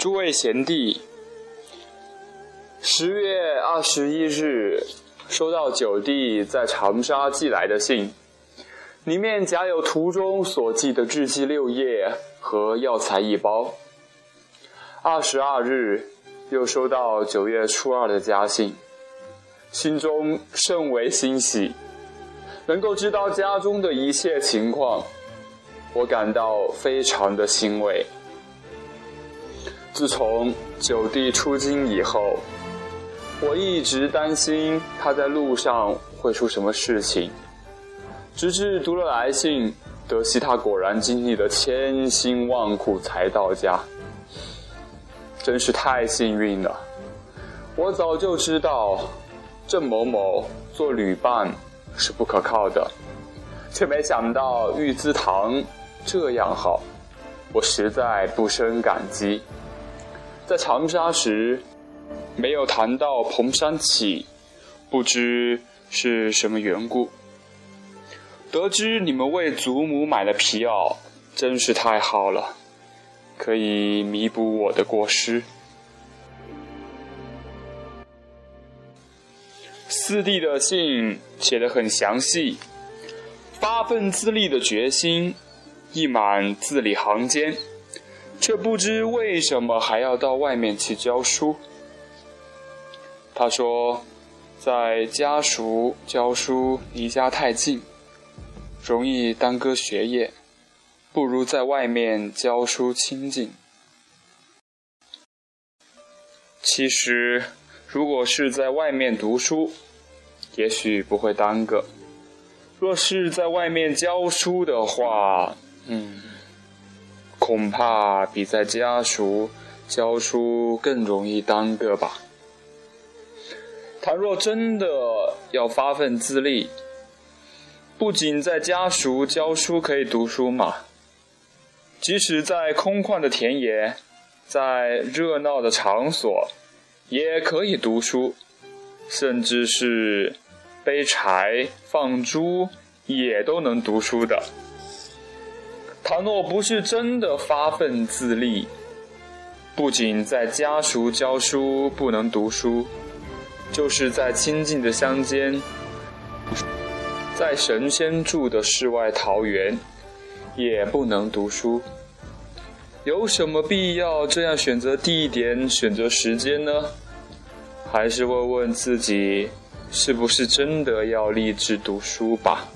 诸位贤弟，十月二十一日收到九弟在长沙寄来的信，里面夹有图中所记的制剂六页和药材一包。二十二日又收到九月初二的家信，心中甚为欣喜，能够知道家中的一切情况，我感到非常的欣慰。自从九弟出京以后，我一直担心他在路上会出什么事情，直至读了来信，得悉他果然经历了千辛万苦才到家，真是太幸运了。我早就知道郑某某做旅伴是不可靠的，却没想到玉姿堂这样好，我实在不胜感激。在长沙时，没有谈到彭山起，不知是什么缘故。得知你们为祖母买了皮袄，真是太好了，可以弥补我的过失。四弟的信写得很详细，发奋自立的决心溢满字里行间。却不知为什么还要到外面去教书。他说，在家塾教书离家太近，容易耽搁学业，不如在外面教书清静。其实，如果是在外面读书，也许不会耽搁；若是在外面教书的话，嗯。恐怕比在家塾教书更容易耽搁吧。倘若真的要发奋自立，不仅在家塾教书可以读书嘛，即使在空旷的田野，在热闹的场所，也可以读书，甚至是背柴放猪也都能读书的。倘若不是真的发奋自立，不仅在家塾教书不能读书，就是在清静的乡间，在神仙住的世外桃源，也不能读书。有什么必要这样选择地点、选择时间呢？还是问问自己，是不是真的要立志读书吧？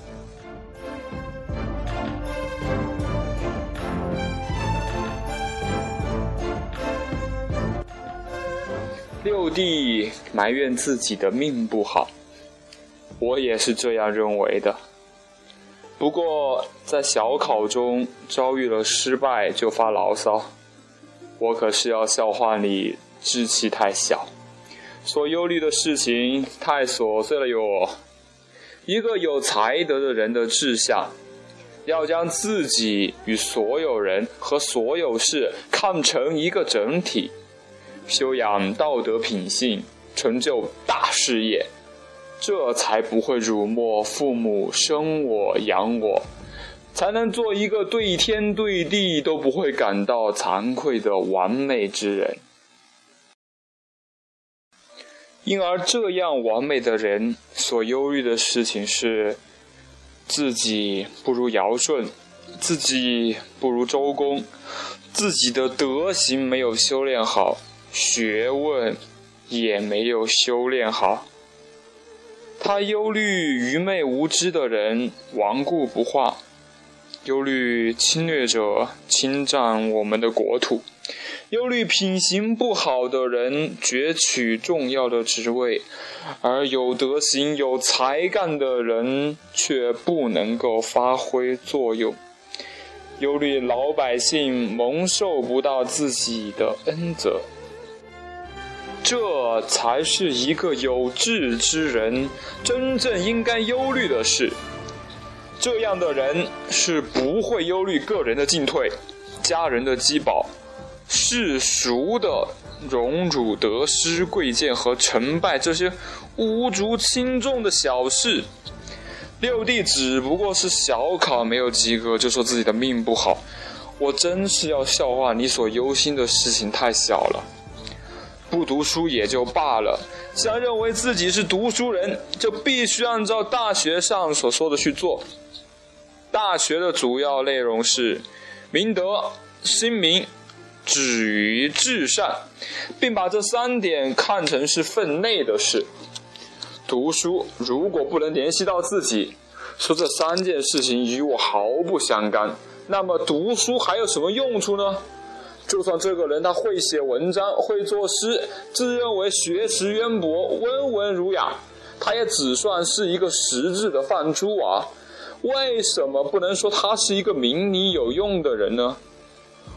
六弟埋怨自己的命不好，我也是这样认为的。不过在小考中遭遇了失败就发牢骚，我可是要笑话你志气太小，所忧虑的事情太琐碎了哟。一个有才德的人的志向，要将自己与所有人和所有事看成一个整体。修养道德品性，成就大事业，这才不会辱没父母生我养我，才能做一个对天对地都不会感到惭愧的完美之人。因而，这样完美的人所忧虑的事情是：自己不如尧舜，自己不如周公，自己的德行没有修炼好。学问也没有修炼好，他忧虑愚昧无知的人顽固不化，忧虑侵略者侵占我们的国土，忧虑品行不好的人攫取重要的职位，而有德行、有才干的人却不能够发挥作用，忧虑老百姓蒙受不到自己的恩泽。这才是一个有志之人真正应该忧虑的事。这样的人是不会忧虑个人的进退、家人的饥饱、世俗的荣辱得失、贵贱和成败这些无足轻重的小事。六弟只不过是小考没有及格，就说自己的命不好。我真是要笑话你所忧心的事情太小了。不读书也就罢了，既然认为自己是读书人，就必须按照大学上所说的去做。大学的主要内容是明德、亲民、止于至善，并把这三点看成是分内的事。读书如果不能联系到自己，说这三件事情与我毫不相干，那么读书还有什么用处呢？就算这个人他会写文章、会作诗，自认为学识渊博、温文儒雅，他也只算是一个识字的泛珠啊。为什么不能说他是一个明理有用的人呢？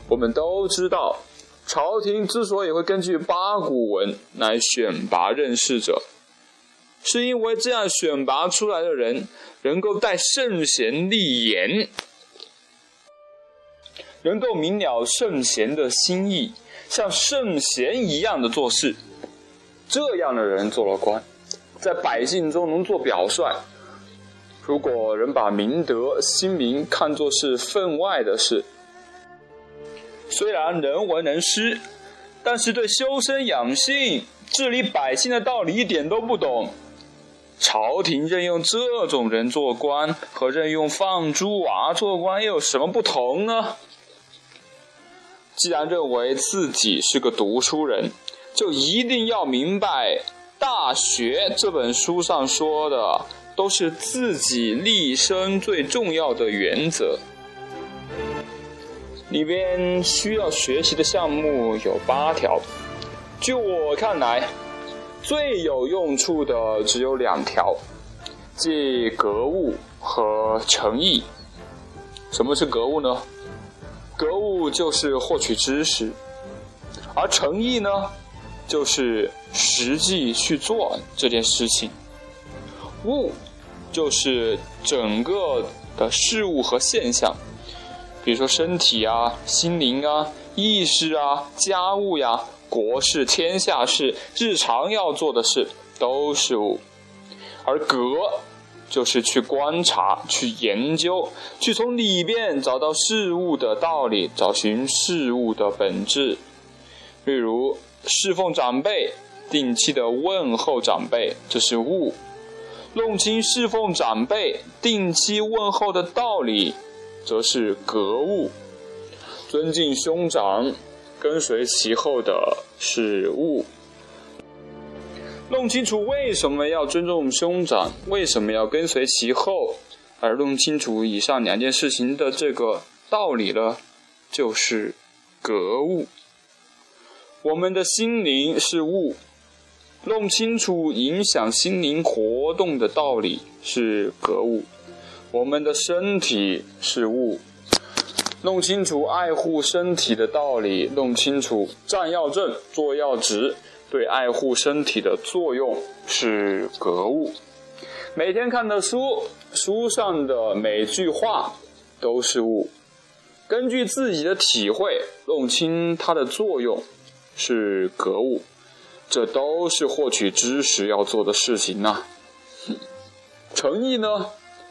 我们都知道，朝廷之所以会根据八股文来选拔任事者。是因为这样选拔出来的人能够带圣贤立言，能够明了圣贤的心意，像圣贤一样的做事，这样的人做了官，在百姓中能做表率。如果人把明德、亲民看作是分外的事，虽然能文能诗，但是对修身养性、治理百姓的道理一点都不懂。朝廷任用这种人做官，和任用放猪娃做官又有什么不同呢？既然认为自己是个读书人，就一定要明白《大学》这本书上说的，都是自己立身最重要的原则。里边需要学习的项目有八条，就我看来。最有用处的只有两条，即格物和诚意。什么是格物呢？格物就是获取知识，而诚意呢，就是实际去做这件事情。物就是整个的事物和现象，比如说身体啊、心灵啊、意识啊、家务呀。国事、天下事、日常要做的事都是物，而格就是去观察、去研究、去从里边找到事物的道理，找寻事物的本质。例如，侍奉长辈、定期的问候长辈，这是物；弄清侍奉长辈、定期问候的道理，则是格物；尊敬兄长。跟随其后的是物，弄清楚为什么要尊重兄长，为什么要跟随其后，而弄清楚以上两件事情的这个道理了，就是格物。我们的心灵是物，弄清楚影响心灵活动的道理是格物。我们的身体是物。弄清楚爱护身体的道理，弄清楚站要正，坐要直，对爱护身体的作用是格物。每天看的书，书上的每句话都是物。根据自己的体会，弄清它的作用是格物。这都是获取知识要做的事情呐。诚意呢，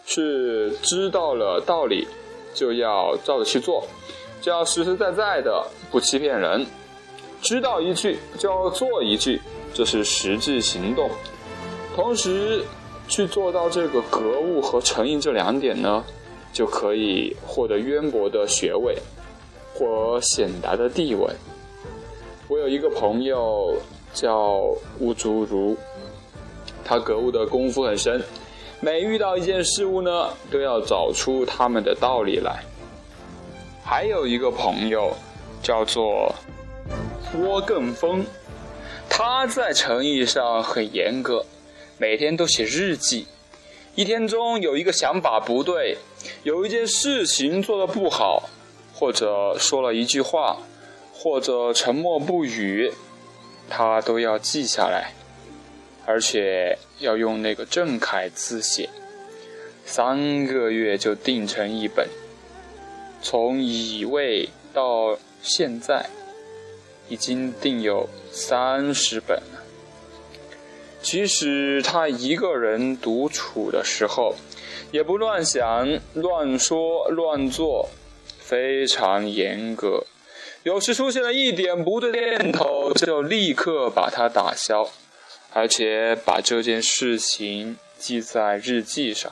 是知道了道理。就要照着去做，就要实实在在的不欺骗人，知道一句就要做一句，这是实际行动。同时去做到这个格物和诚意这两点呢，就可以获得渊博的学位或显达的地位。我有一个朋友叫吴竹如，他格物的功夫很深。每遇到一件事物呢，都要找出他们的道理来。还有一个朋友，叫做郭更峰，他在诚意上很严格，每天都写日记。一天中有一个想法不对，有一件事情做的不好，或者说了一句话，或者沉默不语，他都要记下来。而且要用那个正楷字写，三个月就订成一本。从乙未到现在，已经订有三十本。即使他一个人独处的时候，也不乱想、乱说、乱做，非常严格，有时出现了一点不对念头，就立刻把它打消，而且把这件事情记在日记上。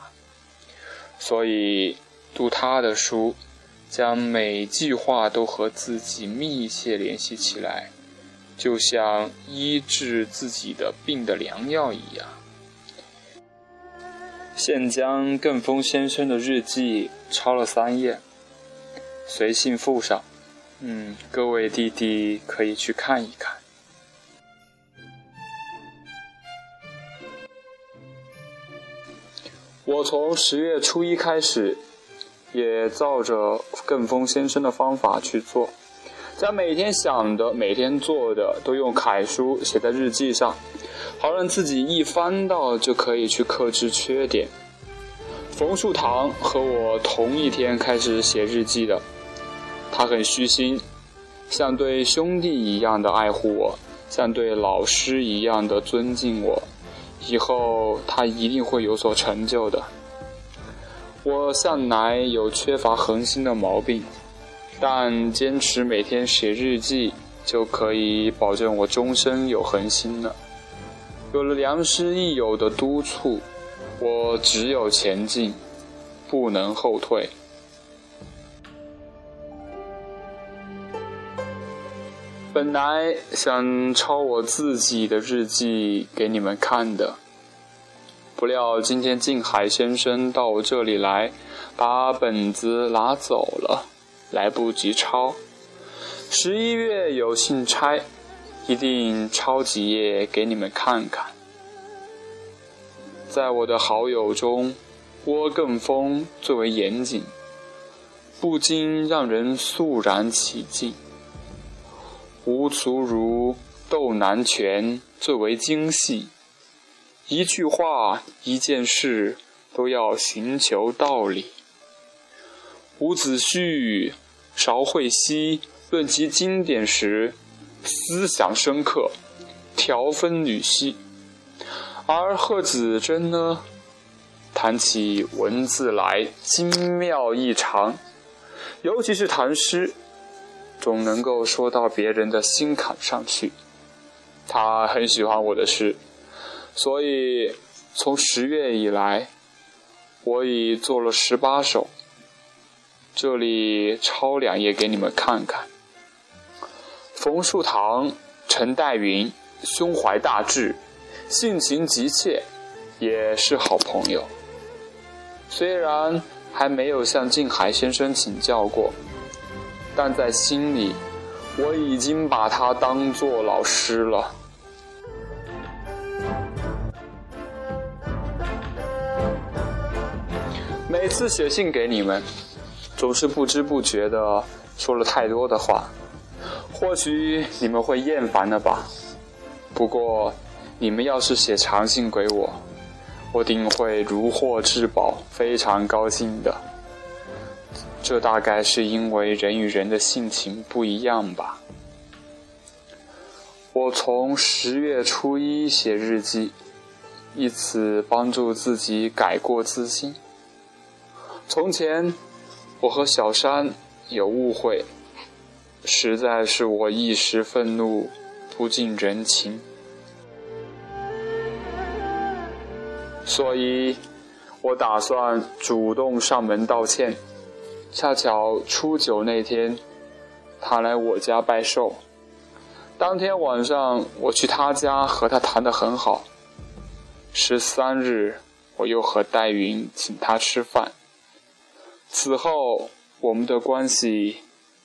所以读他的书，将每句话都和自己密切联系起来，就像医治自己的病的良药一样。现将更丰先生的日记抄了三页，随信附上。嗯，各位弟弟可以去看一看。我从十月初一开始，也照着更丰先生的方法去做，将每天想的、每天做的都用楷书写在日记上。好让自己一翻到就可以去克制缺点。冯树堂和我同一天开始写日记的，他很虚心，像对兄弟一样的爱护我，像对老师一样的尊敬我。以后他一定会有所成就的。我向来有缺乏恒心的毛病，但坚持每天写日记，就可以保证我终身有恒心了。有了良师益友的督促，我只有前进，不能后退。本来想抄我自己的日记给你们看的，不料今天静海先生到我这里来，把本子拿走了，来不及抄。十一月有信差。一定抄几页给你们看看。在我的好友中，郭更峰最为严谨，不禁让人肃然起敬；吴足如、窦南泉最为精细，一句话、一件事都要寻求道理。伍子胥、邵慧熙论及经典时。思想深刻，条分缕析；而贺子珍呢，谈起文字来精妙异常，尤其是谈诗，总能够说到别人的心坎上去。他很喜欢我的诗，所以从十月以来，我已做了十八首。这里抄两页给你们看看。冯树堂、陈代云，胸怀大志，性情急切，也是好朋友。虽然还没有向静海先生请教过，但在心里，我已经把他当做老师了。每次写信给你们，总是不知不觉的说了太多的话。或许你们会厌烦了吧？不过，你们要是写长信给我，我定会如获至宝，非常高兴的。这大概是因为人与人的性情不一样吧。我从十月初一写日记，以此帮助自己改过自新。从前，我和小山有误会。实在是我一时愤怒，不近人情，所以我打算主动上门道歉。恰巧初九那天，他来我家拜寿，当天晚上我去他家和他谈得很好。十三日，我又和戴云请他吃饭。此后，我们的关系。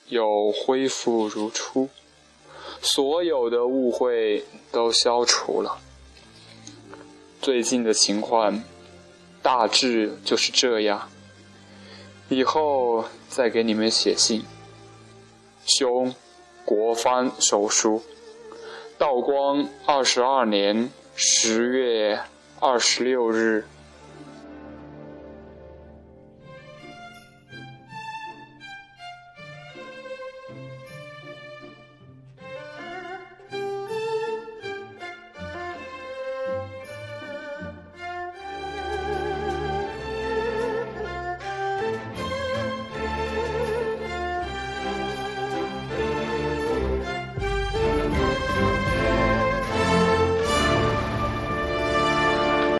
又恢复如初，所有的误会都消除了。最近的情况大致就是这样，以后再给你们写信。兄，国藩手书，道光二十二年十月二十六日。